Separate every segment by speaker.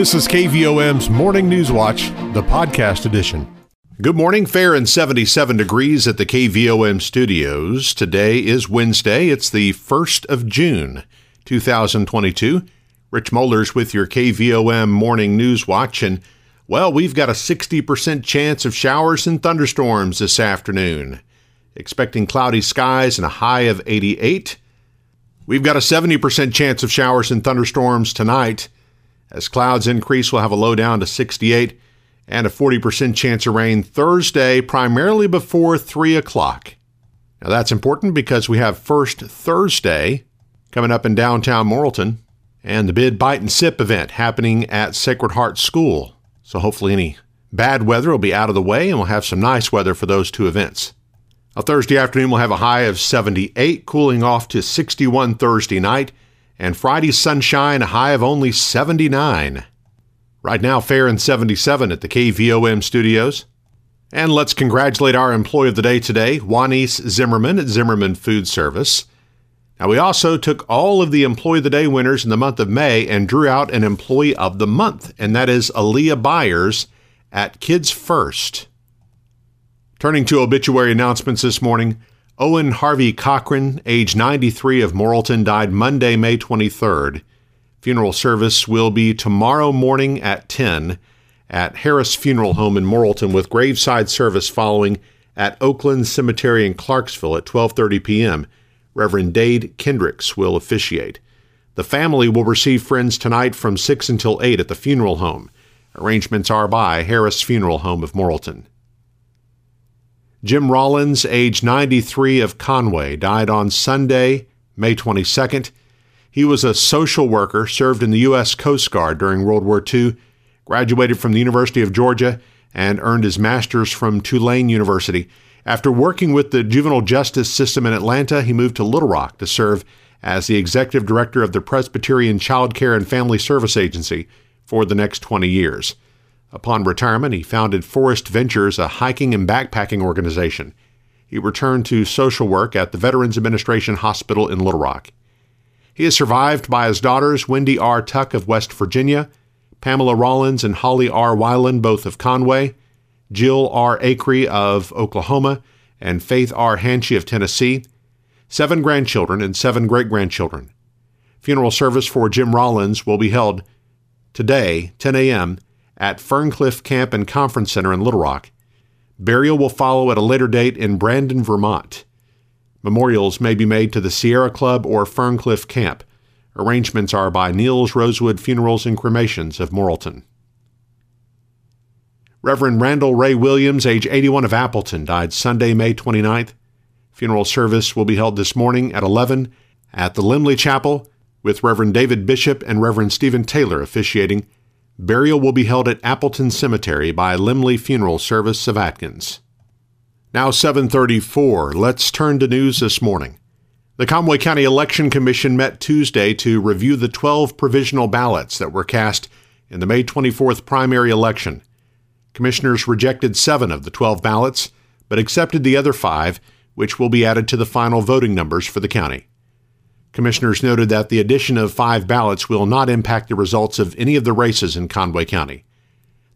Speaker 1: This is KVOM's Morning News Watch, the podcast edition.
Speaker 2: Good morning, fair and 77 degrees at the KVOM studios. Today is Wednesday. It's the 1st of June, 2022. Rich Mollers with your KVOM Morning News Watch. And, well, we've got a 60% chance of showers and thunderstorms this afternoon. Expecting cloudy skies and a high of 88. We've got a 70% chance of showers and thunderstorms tonight as clouds increase, we'll have a low down to 68 and a 40% chance of rain Thursday, primarily before 3 o'clock. Now, that's important because we have First Thursday coming up in downtown Morrilton and the Bid Bite and Sip event happening at Sacred Heart School. So, hopefully, any bad weather will be out of the way and we'll have some nice weather for those two events. A Thursday afternoon, we'll have a high of 78, cooling off to 61 Thursday night and Friday's sunshine, a high of only 79. Right now, fair and 77 at the KVOM studios. And let's congratulate our employee of the day today, Juanice Zimmerman at Zimmerman Food Service. Now, we also took all of the Employee of the Day winners in the month of May and drew out an Employee of the Month, and that is Aaliyah Byers at Kids First. Turning to obituary announcements this morning, Owen Harvey Cochran, age 93 of Morrilton, died Monday, May 23rd. Funeral service will be tomorrow morning at 10 at Harris Funeral Home in Morrilton with graveside service following at Oakland Cemetery in Clarksville at 12:30 p.m. Reverend Dade Kendricks will officiate. The family will receive friends tonight from 6 until 8 at the funeral home. Arrangements are by Harris Funeral Home of Morrilton. Jim Rollins, age 93 of Conway, died on Sunday, May 22nd. He was a social worker, served in the U.S. Coast Guard during World War II, graduated from the University of Georgia, and earned his master's from Tulane University. After working with the juvenile justice system in Atlanta, he moved to Little Rock to serve as the executive director of the Presbyterian Child Care and Family Service Agency for the next 20 years. Upon retirement, he founded Forest Ventures, a hiking and backpacking organization. He returned to social work at the Veterans Administration Hospital in Little Rock. He is survived by his daughters, Wendy R. Tuck of West Virginia, Pamela Rollins and Holly R. Weiland, both of Conway, Jill R. Acree of Oklahoma, and Faith R. Hanchy of Tennessee, seven grandchildren and seven great grandchildren. Funeral service for Jim Rollins will be held today, 10 a.m at Ferncliff Camp and Conference Center in Little Rock. Burial will follow at a later date in Brandon, Vermont. Memorials may be made to the Sierra Club or Ferncliff Camp. Arrangements are by Niels Rosewood Funerals and Cremations of Morrilton. Reverend Randall Ray Williams, age 81 of Appleton, died Sunday, May 29th. Funeral service will be held this morning at 11 at the Limley Chapel, with Reverend David Bishop and Reverend Stephen Taylor officiating Burial will be held at Appleton Cemetery by Limley Funeral Service of Atkins. Now 734. Let's turn to news this morning. The Conway County Election Commission met Tuesday to review the 12 provisional ballots that were cast in the May 24th primary election. Commissioners rejected 7 of the 12 ballots, but accepted the other 5, which will be added to the final voting numbers for the county. Commissioners noted that the addition of five ballots will not impact the results of any of the races in Conway County.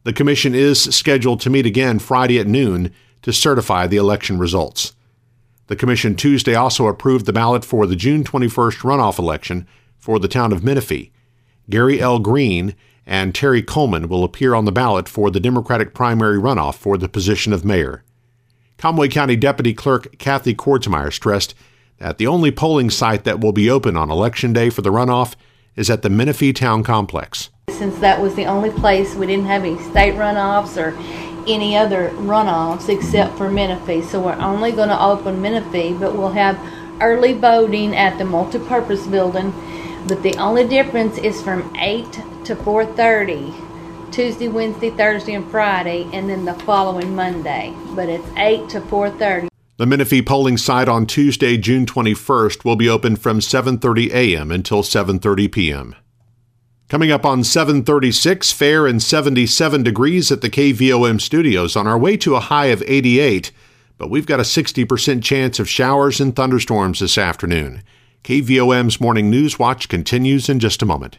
Speaker 2: The Commission is scheduled to meet again Friday at noon to certify the election results. The Commission Tuesday also approved the ballot for the June 21st runoff election for the town of Menifee. Gary L. Green and Terry Coleman will appear on the ballot for the Democratic primary runoff for the position of mayor. Conway County Deputy Clerk Kathy Kordsmeyer stressed that the only polling site that will be open on Election Day for the runoff is at the Menifee Town Complex.
Speaker 3: Since that was the only place we didn't have any state runoffs or any other runoffs except for Menifee, so we're only going to open Menifee, but we'll have early voting at the multipurpose building. But the only difference is from 8 to 4:30 Tuesday, Wednesday, Thursday, and Friday, and then the following Monday. But it's 8 to 4:30.
Speaker 2: The Menifee polling site on Tuesday, June 21st will be open from 7:30 a.m. until 7:30 p.m. Coming up on 736, fair and 77 degrees at the KVOM studios on our way to a high of 88, but we've got a 60% chance of showers and thunderstorms this afternoon. KVOM's Morning News Watch continues in just a moment.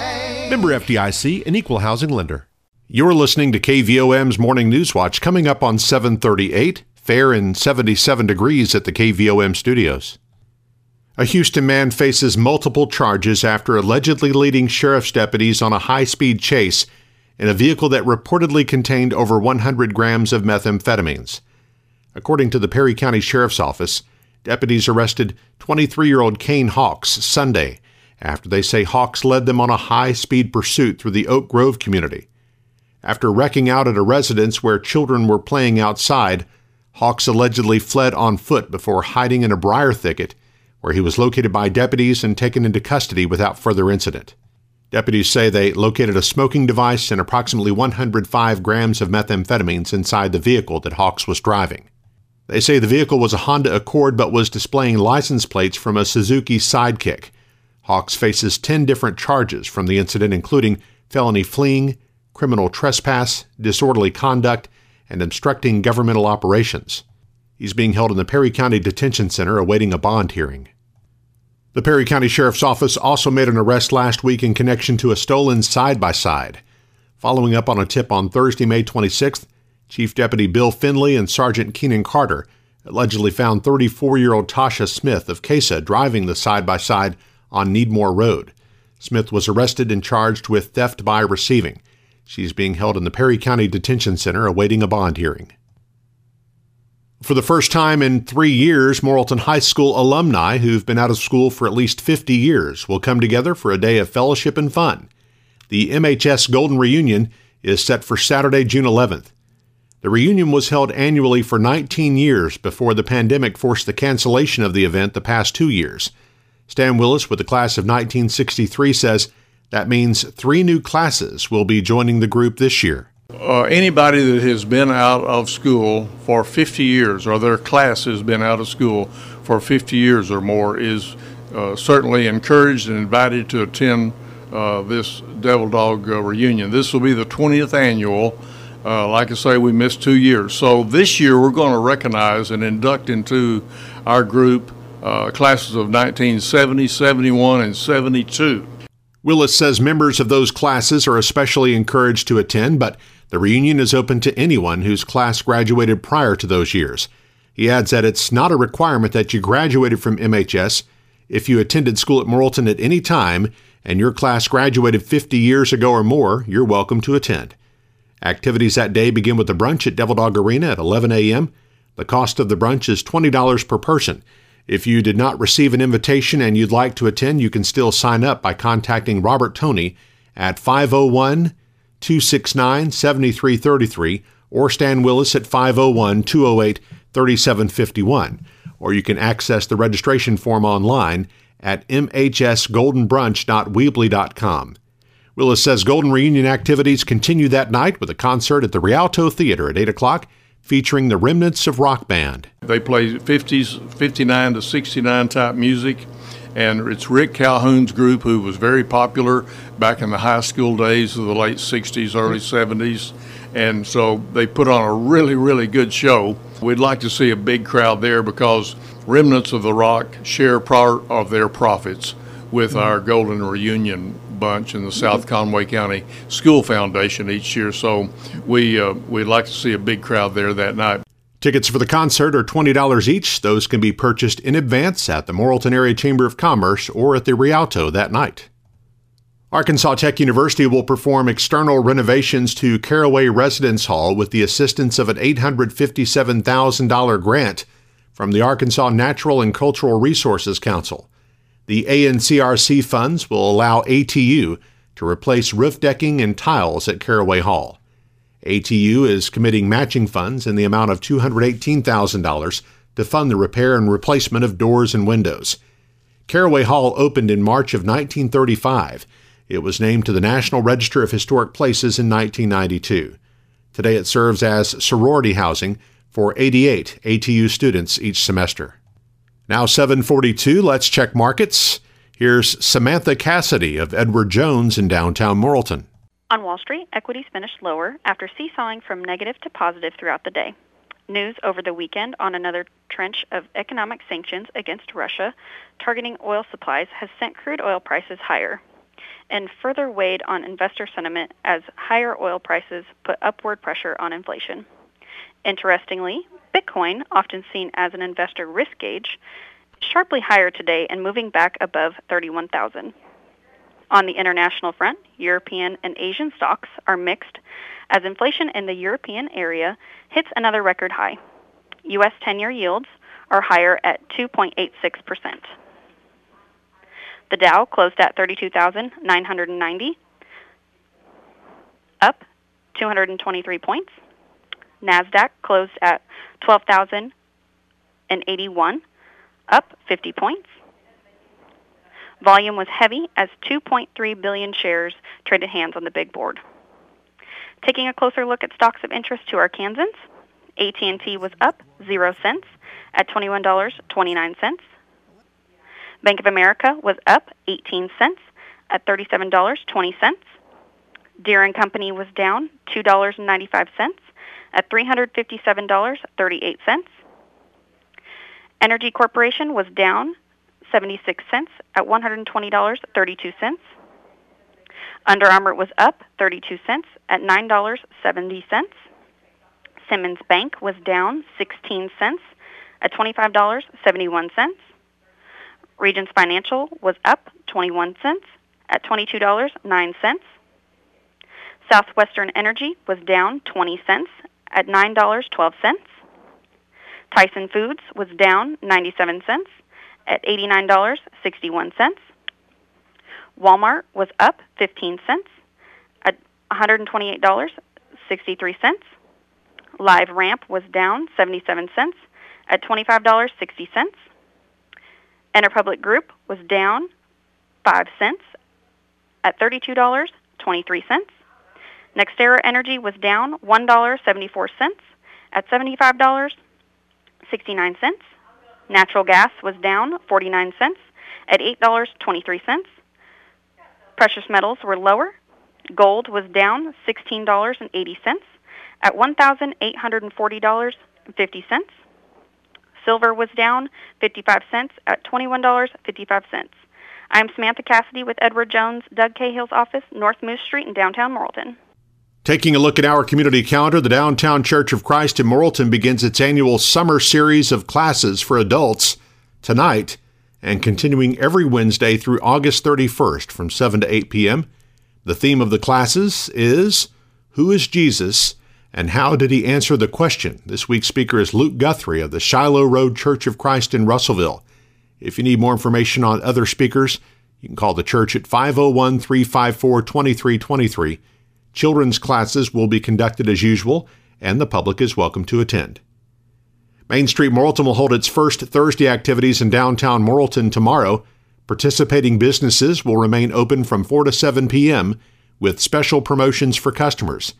Speaker 1: Member FDIC, an equal housing lender.
Speaker 2: You're listening to KVOM's Morning News Watch coming up on 738, fair and 77 degrees at the KVOM studios. A Houston man faces multiple charges after allegedly leading sheriff's deputies on a high speed chase in a vehicle that reportedly contained over 100 grams of methamphetamines. According to the Perry County Sheriff's Office, deputies arrested 23 year old Kane Hawks Sunday after they say Hawks led them on a high speed pursuit through the Oak Grove community. After wrecking out at a residence where children were playing outside, Hawks allegedly fled on foot before hiding in a briar thicket, where he was located by deputies and taken into custody without further incident. Deputies say they located a smoking device and approximately 105 grams of methamphetamines inside the vehicle that Hawks was driving. They say the vehicle was a Honda Accord but was displaying license plates from a Suzuki Sidekick. Hawks faces 10 different charges from the incident, including felony fleeing, criminal trespass, disorderly conduct, and obstructing governmental operations. He's being held in the Perry County Detention Center awaiting a bond hearing. The Perry County Sheriff's Office also made an arrest last week in connection to a stolen side by side. Following up on a tip on Thursday, May 26th, Chief Deputy Bill Finley and Sergeant Keenan Carter allegedly found 34 year old Tasha Smith of Casa driving the side by side on Needmore Road. Smith was arrested and charged with theft by receiving. She's being held in the Perry County Detention Center awaiting a bond hearing. For the first time in three years, Morrilton High School alumni who've been out of school for at least 50 years will come together for a day of fellowship and fun. The MHS Golden Reunion is set for Saturday, June 11th. The reunion was held annually for 19 years before the pandemic forced the cancellation of the event the past two years. Stan Willis with the class of 1963 says that means three new classes will be joining the group this year.
Speaker 4: Uh, anybody that has been out of school for 50 years or their class has been out of school for 50 years or more is uh, certainly encouraged and invited to attend uh, this Devil Dog uh, reunion. This will be the 20th annual. Uh, like I say, we missed two years. So this year we're going to recognize and induct into our group uh, classes of 1970, 71, and 72.
Speaker 2: Willis says members of those classes are especially encouraged to attend, but the reunion is open to anyone whose class graduated prior to those years. He adds that it's not a requirement that you graduated from MHS. If you attended school at Morrilton at any time and your class graduated 50 years ago or more, you're welcome to attend. Activities that day begin with a brunch at Devil Dog Arena at 11 a.m. The cost of the brunch is $20 per person. If you did not receive an invitation and you'd like to attend, you can still sign up by contacting Robert Tony at 501 269 7333 or Stan Willis at 501 208 3751. Or you can access the registration form online at mhsgoldenbrunch.weebly.com. Willis says Golden Reunion activities continue that night with a concert at the Rialto Theater at 8 o'clock featuring the remnants of rock band.
Speaker 4: They play 50s, 59 to 69 type music, and it's Rick Calhoun's group who was very popular back in the high school days of the late 60s, early 70s. And so they put on a really, really good show. We'd like to see a big crowd there because Remnants of the Rock share part of their profits with our Golden Reunion bunch in the South Conway County School Foundation each year. So we uh, we'd like to see a big crowd there that night.
Speaker 2: Tickets for the concert are $20 each. Those can be purchased in advance at the Morrilton Area Chamber of Commerce or at the Rialto that night. Arkansas Tech University will perform external renovations to Caraway Residence Hall with the assistance of an $857,000 grant from the Arkansas Natural and Cultural Resources Council. The ANCRC funds will allow ATU to replace roof decking and tiles at Caraway Hall. ATU is committing matching funds in the amount of $218,000 to fund the repair and replacement of doors and windows. Caraway Hall opened in March of 1935. It was named to the National Register of Historic Places in 1992. Today it serves as sorority housing for 88 ATU students each semester. Now 742, let's check markets. Here's Samantha Cassidy of Edward Jones in downtown Morrilton.
Speaker 5: On Wall Street, equities finished lower after seesawing from negative to positive throughout the day. News over the weekend on another trench of economic sanctions against Russia targeting oil supplies has sent crude oil prices higher and further weighed on investor sentiment as higher oil prices put upward pressure on inflation. Interestingly, Bitcoin, often seen as an investor risk gauge, is sharply higher today and moving back above 31,000. On the international front, European and Asian stocks are mixed as inflation in the European area hits another record high. U.S. 10 year yields are higher at 2.86%. The Dow closed at 32,990, up 223 points. NASDAQ closed at 12,081, up 50 points. Volume was heavy as 2.3 billion shares traded hands on the big board. Taking a closer look at stocks of interest to Arkansans, AT&T was up 0 cents at $21.29. Bank of America was up 18 cents at $37.20. Deere and Company was down $2.95 at $357.38. Entergy Corporation was down 76 cents at $120.32. Under Armour was up 32 cents at $9.70. Simmons Bank was down 16 cents at $25.71. Regions Financial was up 21 cents at $22.09. Southwestern Energy was down 20 cents at $9.12. Tyson Foods was down 97 cents at $89.61. Walmart was up 15 cents at $128.63. LiveRamp was down 77 cents at $25.60. Interpublic Group was down 5 cents at $32.23. NextEra Energy was down $1.74 at $75.69. Natural gas was down 49 cents at $8.23. Precious metals were lower. Gold was down $16.80 at $1,840.50. Silver was down 55 cents at $21.55. I'm Samantha Cassidy with Edward Jones, Doug Cahill's office, North Moose Street in downtown Morrilton.
Speaker 2: Taking a look at our community calendar, the Downtown Church of Christ in Morrilton begins its annual summer series of classes for adults tonight and continuing every Wednesday through August 31st from 7 to 8 p.m. The theme of the classes is Who is Jesus and how did he answer the question? This week's speaker is Luke Guthrie of the Shiloh Road Church of Christ in Russellville. If you need more information on other speakers, you can call the church at 501 354 2323. Children's classes will be conducted as usual, and the public is welcome to attend. Main Street Morrilton will hold its first Thursday activities in downtown Morrilton tomorrow. Participating businesses will remain open from 4 to 7 p.m. with special promotions for customers.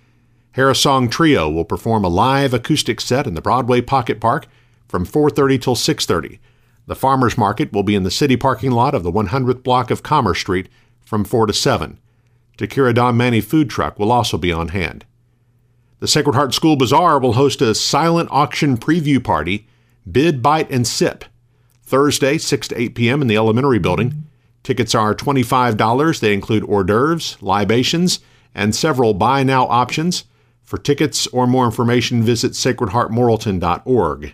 Speaker 2: Harrisong Trio will perform a live acoustic set in the Broadway Pocket Park from 4:30 till 6:30. The Farmers Market will be in the city parking lot of the 100th block of Commerce Street from 4 to 7. Takira Don Manny food truck will also be on hand. The Sacred Heart School Bazaar will host a silent auction preview party, Bid, Bite, and Sip, Thursday, 6 to 8 p.m. in the elementary building. Tickets are $25. They include hors d'oeuvres, libations, and several buy now options. For tickets or more information, visit sacredheartmorrilton.org.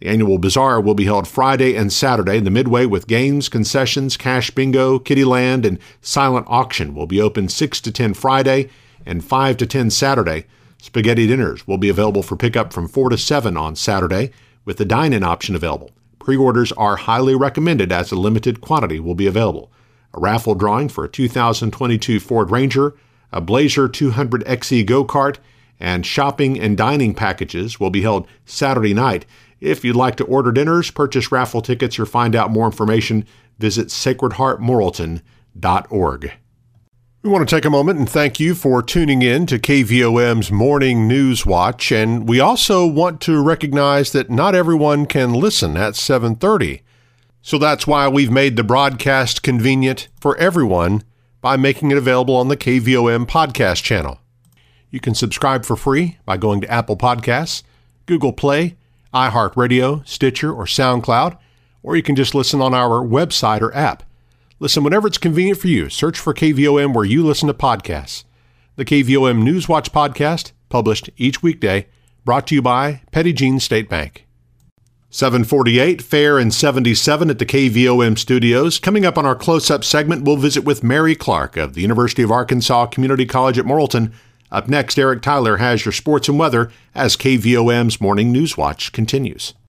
Speaker 2: The annual bazaar will be held Friday and Saturday in the Midway with games, concessions, cash bingo, kitty land, and silent auction will be open 6 to 10 Friday and 5 to 10 Saturday. Spaghetti dinners will be available for pickup from 4 to 7 on Saturday with the dine-in option available. Pre-orders are highly recommended as a limited quantity will be available. A raffle drawing for a 2022 Ford Ranger, a Blazer 200 XE go-kart, and shopping and dining packages will be held Saturday night. If you'd like to order dinners, purchase raffle tickets, or find out more information, visit sacredheartmorrilton.org. We want to take a moment and thank you for tuning in to KVOM's Morning News Watch and we also want to recognize that not everyone can listen at 7:30. So that's why we've made the broadcast convenient for everyone by making it available on the KVOM podcast channel. You can subscribe for free by going to Apple Podcasts, Google Play, iHeartRadio, Stitcher, or SoundCloud, or you can just listen on our website or app. Listen whenever it's convenient for you. Search for KVOM where you listen to podcasts. The KVOM Newswatch podcast, published each weekday, brought to you by Petit Jean State Bank. 748, Fair and 77 at the KVOM studios. Coming up on our close up segment, we'll visit with Mary Clark of the University of Arkansas Community College at Morrilton. Up next, Eric Tyler has your sports and weather as KVOM's Morning News Watch continues.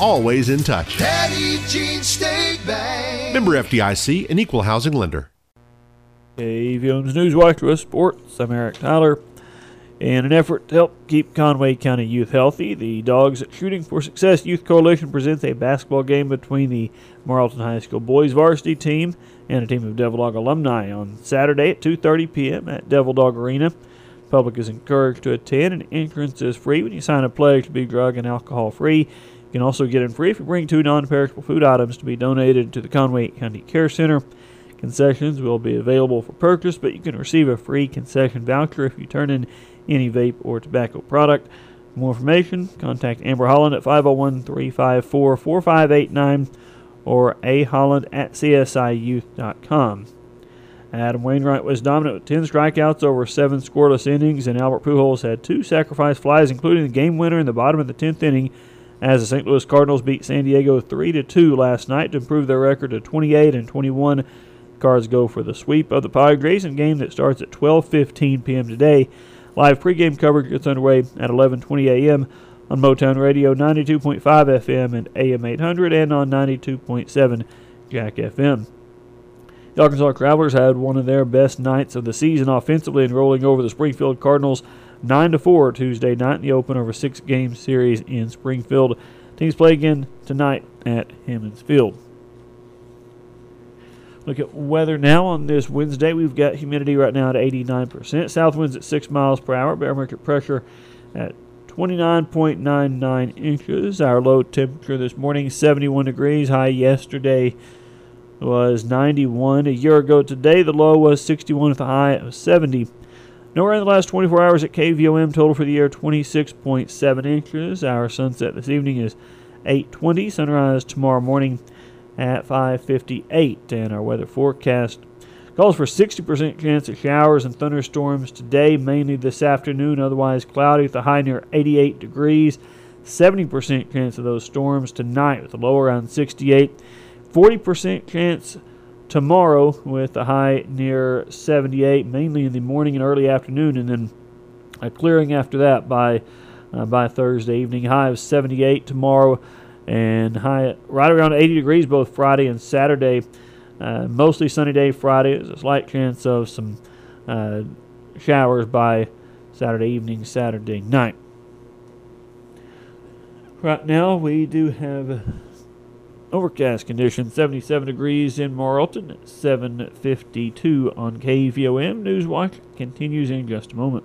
Speaker 2: always in touch.
Speaker 6: Petit Jean State Bank.
Speaker 2: Member FDIC, an equal housing lender.
Speaker 7: KVOM's News Watch with Sports. I'm Eric Tyler. In an effort to help keep Conway County youth healthy, the Dogs at Shooting for Success Youth Coalition presents a basketball game between the Morrilton High School boys varsity team and a team of Devil Dog alumni on Saturday at 2:30 p.m. at Devil Dog Arena. Public is encouraged to attend, and entrance is free when you sign a pledge to be drug and alcohol free. You can also get in free if you bring two non-perishable food items to be donated to the Conway County Care Center. Concessions will be available for purchase, but you can receive a free concession voucher if you turn in any vape or tobacco product. For more information, contact Amber Holland at 501 354 4589 or aholland at csiyouth.com. Adam Wainwright was dominant with 10 strikeouts over seven scoreless innings, and Albert Pujols had two sacrifice flies, including the game winner in the bottom of the 10th inning as the St. Louis Cardinals beat San Diego 3 to 2 last night to improve their record to 28 and 21. Cards go for the sweep of the Padres in game that starts at 12:15 p.m. today. Live pregame coverage gets underway at 11:20 a.m. on Motown Radio 92.5 FM and AM 800 and on 92.7 Jack FM. The Arkansas Travelers had one of their best nights of the season offensively in rolling over the Springfield Cardinals 9 to 4 Tuesday night in the open over six game series in Springfield. Teams play again tonight at Hammons Field. Look at weather now on this Wednesday. We've got humidity right now at 89%. South winds at 6 miles per hour. Barometric pressure at 29.99 inches. Our low temperature this morning 71 degrees. High yesterday was 91. A year ago today, the low was 61 with a high of 70. Nowhere in the last 24 hours at KVOM total for the year 26.7 inches. Our sunset this evening is 8:20. Sunrise tomorrow morning at 5:58. And our weather forecast calls for 60% chance of showers and thunderstorms today, mainly this afternoon. Otherwise cloudy with a high near 88 degrees. 70% chance of those storms tonight with a low around 68. 40% chance tomorrow with a high near 78, mainly in the morning and early afternoon, and then a clearing after that by uh, by Thursday evening. High of 78 tomorrow, and high right around 80 degrees both Friday and Saturday. Uh, mostly sunny day Friday. There's a slight chance of some uh, showers by Saturday evening, Saturday night. Right now, we do have overcast conditions 77 degrees in Morrilton 752 on KVOM Newswatch continues in just a moment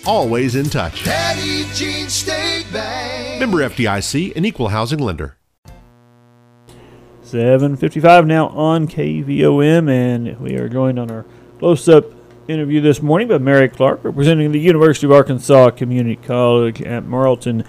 Speaker 2: always in touch.
Speaker 6: Petit Jean State Bank.
Speaker 2: Member FDIC, an equal housing lender.
Speaker 7: 755 now on KVOM, and we are joined on our close up interview this morning by Mary Clark, representing the University of Arkansas Community College at Morrilton.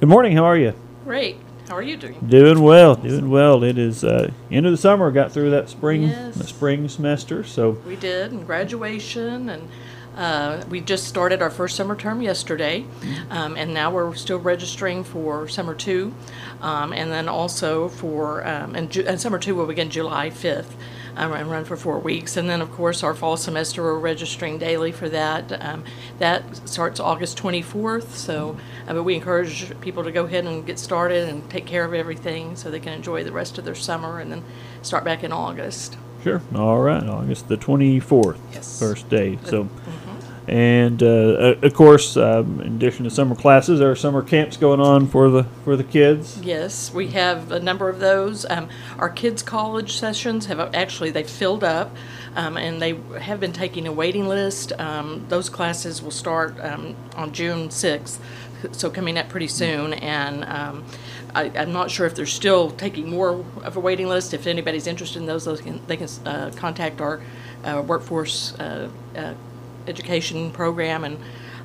Speaker 7: Good morning. How are you?
Speaker 8: Great. How are you doing?
Speaker 7: Doing well. Doing well. It is uh, end of the summer. Got through that spring,
Speaker 8: Yes.
Speaker 7: the spring semester. So
Speaker 8: We did, and graduation, and uh, we just started our first summer term yesterday, um, and now we're still registering for summer two, um, and then also for um, and, Ju- and summer two will begin July fifth. Um, and run for four weeks, and then of course our fall semester we're registering daily for that. Um, that starts August 24th. So, uh, but we encourage people to go ahead and get started and take care of everything so they can enjoy the rest of their summer, and then start back in August.
Speaker 7: sure. All right. August the twenty fourth.
Speaker 8: Yes.
Speaker 7: First day. So. And uh, uh, of course, um, in addition to summer classes, there are summer camps going on for the for the kids.
Speaker 8: Yes, we have a number of those. Um, our kids' college sessions have actually they filled up, um, and they have been taking a waiting list. Um, those classes will start um, on June sixth, so coming up pretty soon. And um, I, I'm not sure if they're still taking more of a waiting list. If anybody's interested in those, those can, they can uh, contact our uh, workforce. Education program and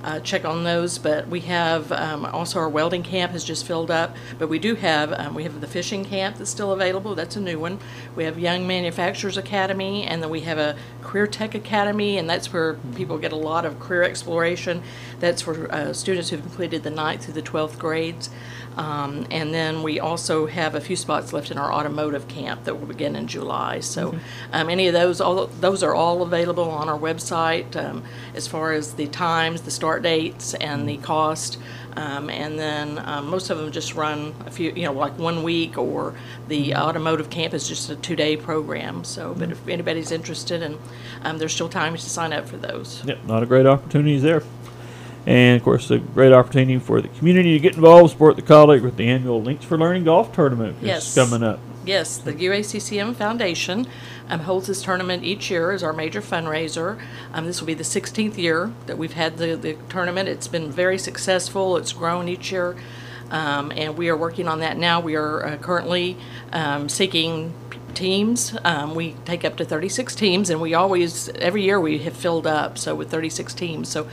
Speaker 8: uh, check on those. But we have um, also our welding camp has just filled up. But we do have um, we have the fishing camp that's still available. That's a new one. We have Young Manufacturers Academy, and then we have a Career Tech Academy, and that's where people get a lot of career exploration. That's for uh, students who've completed the ninth through the twelfth grades. Um, and then we also have a few spots left in our automotive camp that will begin in July. So, um, any of those, all those are all available on our website um, as far as the times, the start dates, and the cost. Um, and then um, most of them just run a few, you know, like one week, or the automotive camp is just a two-day program. So, but if anybody's interested, and um, there's still time to sign up for those.
Speaker 7: Yep, a lot of great opportunities there. And of course, a great opportunity for the community to get involved, support the college with the annual Links for Learning golf tournament
Speaker 8: Yes.
Speaker 7: that's coming up.
Speaker 8: Yes, the UACCM Foundation um, holds this tournament each year as our major fundraiser. Um, this will be the 16th year that we've had the, the tournament. It's been very successful. It's grown each year, um, and we are working on that now. We are uh, currently um, seeking teams. Um, we take up to 36 teams, and we always every year we have filled up. So with 36 teams, so.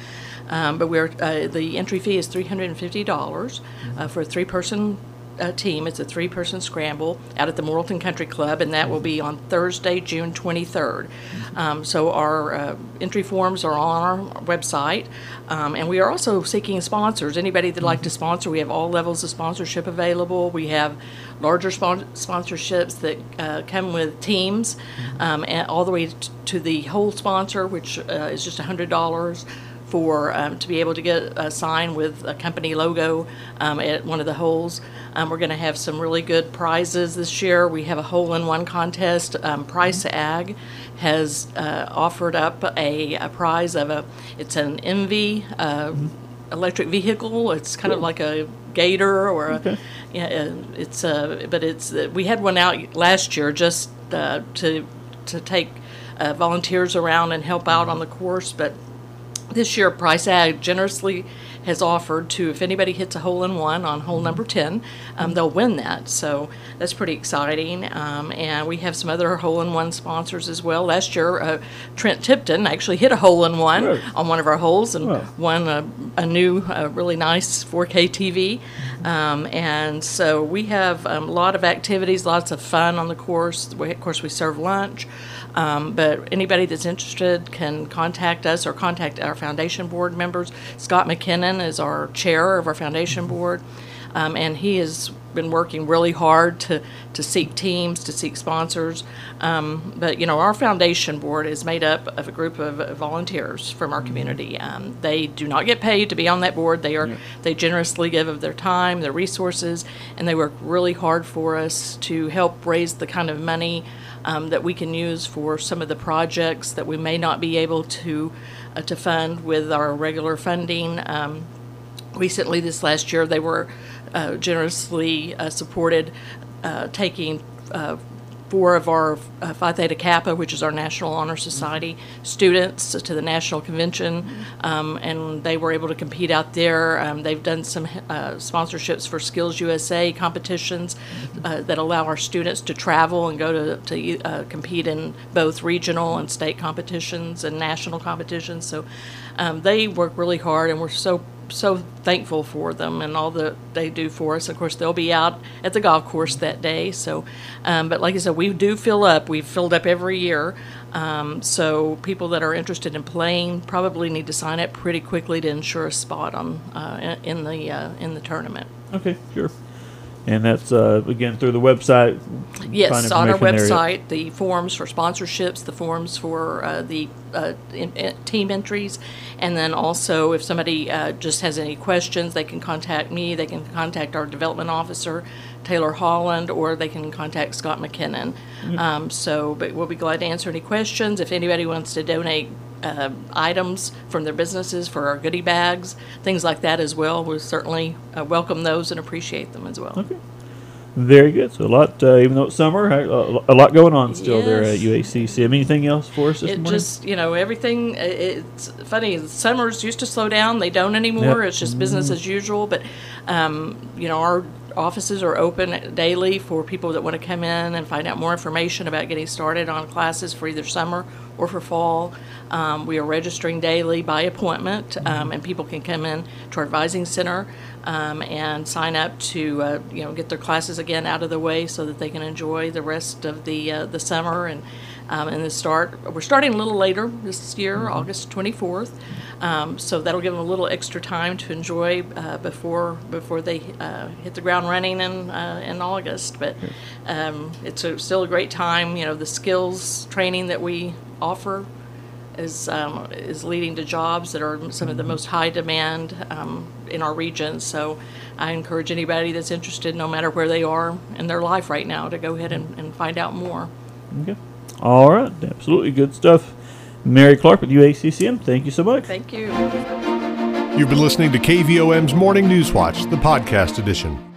Speaker 8: Um, but we're uh, the entry fee is three hundred and fifty dollars uh, for a three-person uh, team. It's a three-person scramble out at the Morrilton Country Club, and that will be on Thursday, June 23rd. Um, so our uh, entry forms are on our website, um, and we are also seeking sponsors. Anybody that'd like to sponsor, we have all levels of sponsorship available. We have larger spon- sponsorships that uh, come with teams, um, and all the way t- to the whole sponsor, which uh, is just $100 for um, to be able to get a sign with a company logo um, at one of the holes. Um, we're going to have some really good prizes this year. We have a hole-in-one contest. Um, Price Ag has uh, offered up a, a prize of a it's an MV uh, electric vehicle. It's kind of like a Gator or a yeah. uh, It's uh, but it's we had one out last year just uh, to to take uh, volunteers around and help out on the course, but this year Price Ag generously has offered to if anybody hits a hole in one on hole number 10 um, they'll win that. So that's pretty exciting. Um, and we have some other hole in one sponsors as well. Last year uh, trent tipton actually hit a hole in one on one of our holes and
Speaker 7: Wow.
Speaker 8: won a, a new uh, really nice 4k tv um, and so we have um, a lot of activities lots of fun on the course. We, of course we serve lunch um, but anybody that's interested can contact us or contact our foundation board members. Scott McKinnon is our chair of our foundation board, um, and he has been working really hard to, to seek teams, to seek sponsors. Um, but you know, our foundation board is made up of a group of volunteers from our community. Um, they do not get paid to be on that board. They are they generously give of their time, their resources, and they work really hard for us to help raise the kind of money um, that we can use for some of the projects that we may not be able to uh, to fund with our regular funding. Um, recently, this last year, they were uh, generously uh, supported uh, taking uh, four of our uh, Phi Theta Kappa, which is our National Honor Society students, to the national convention, um, and they were able to compete out there. Um, they've done some uh, sponsorships for Skills USA competitions uh, that allow our students to travel and go to, to uh, compete in both regional and state competitions and national competitions. So um, they work really hard, and we're so so thankful for them and all that they do for us. Of course, they'll be out at the golf course that day. So, um, but like I said, we do fill up. We've filled up every year. Um, so people that are interested in playing probably need to sign up pretty quickly to ensure a spot on uh, in the uh, in the tournament.
Speaker 7: Okay, sure. And that's uh, again through the website.
Speaker 8: Yes, on our website, the forms for sponsorships, the forms for uh, the uh, in, in team entries, and then also if somebody uh, just has any questions, they can contact me. They can contact our development officer, Taylor Holland, or they can contact Scott McKinnon. Mm-hmm. Um, so, but we'll be glad to answer any questions. If anybody wants to donate uh, items from their businesses for our goodie bags, things like that as well. We certainly uh, welcome those and appreciate them as well.
Speaker 7: Okay. Very good. So a lot, uh, even though it's summer, a lot going on still yes. there at UACC. Anything else for us this
Speaker 8: it
Speaker 7: morning?
Speaker 8: Just you know, everything. It's funny. Summers used to slow down. They don't anymore. Yep. It's just business as usual. But um, you know, our offices are open daily for people that want to come in and find out more information about getting started on classes for either summer or for fall. Um, we are registering daily by appointment, um, and people can come in to our advising center um, and sign up to uh, you know get their classes again out of the way so that they can enjoy the rest of the uh, the summer and um, and the start. We're starting a little later this year, mm-hmm. August 24th. Um, so that'll give them a little extra time to enjoy uh, before before they uh, hit the ground running in uh, in August. But um, it's a, still a great time. You know, the skills training that we offer is um, is leading to jobs that are some of the most high demand um, in our region. So I encourage anybody that's interested, no matter where they are in their life right now, to go ahead and, and find out more.
Speaker 7: Okay. All right. Absolutely good stuff. Mary Clark with UACCM, thank you so much.
Speaker 8: Thank you.
Speaker 1: You've been listening to KVOM's Morning News Watch, the podcast edition.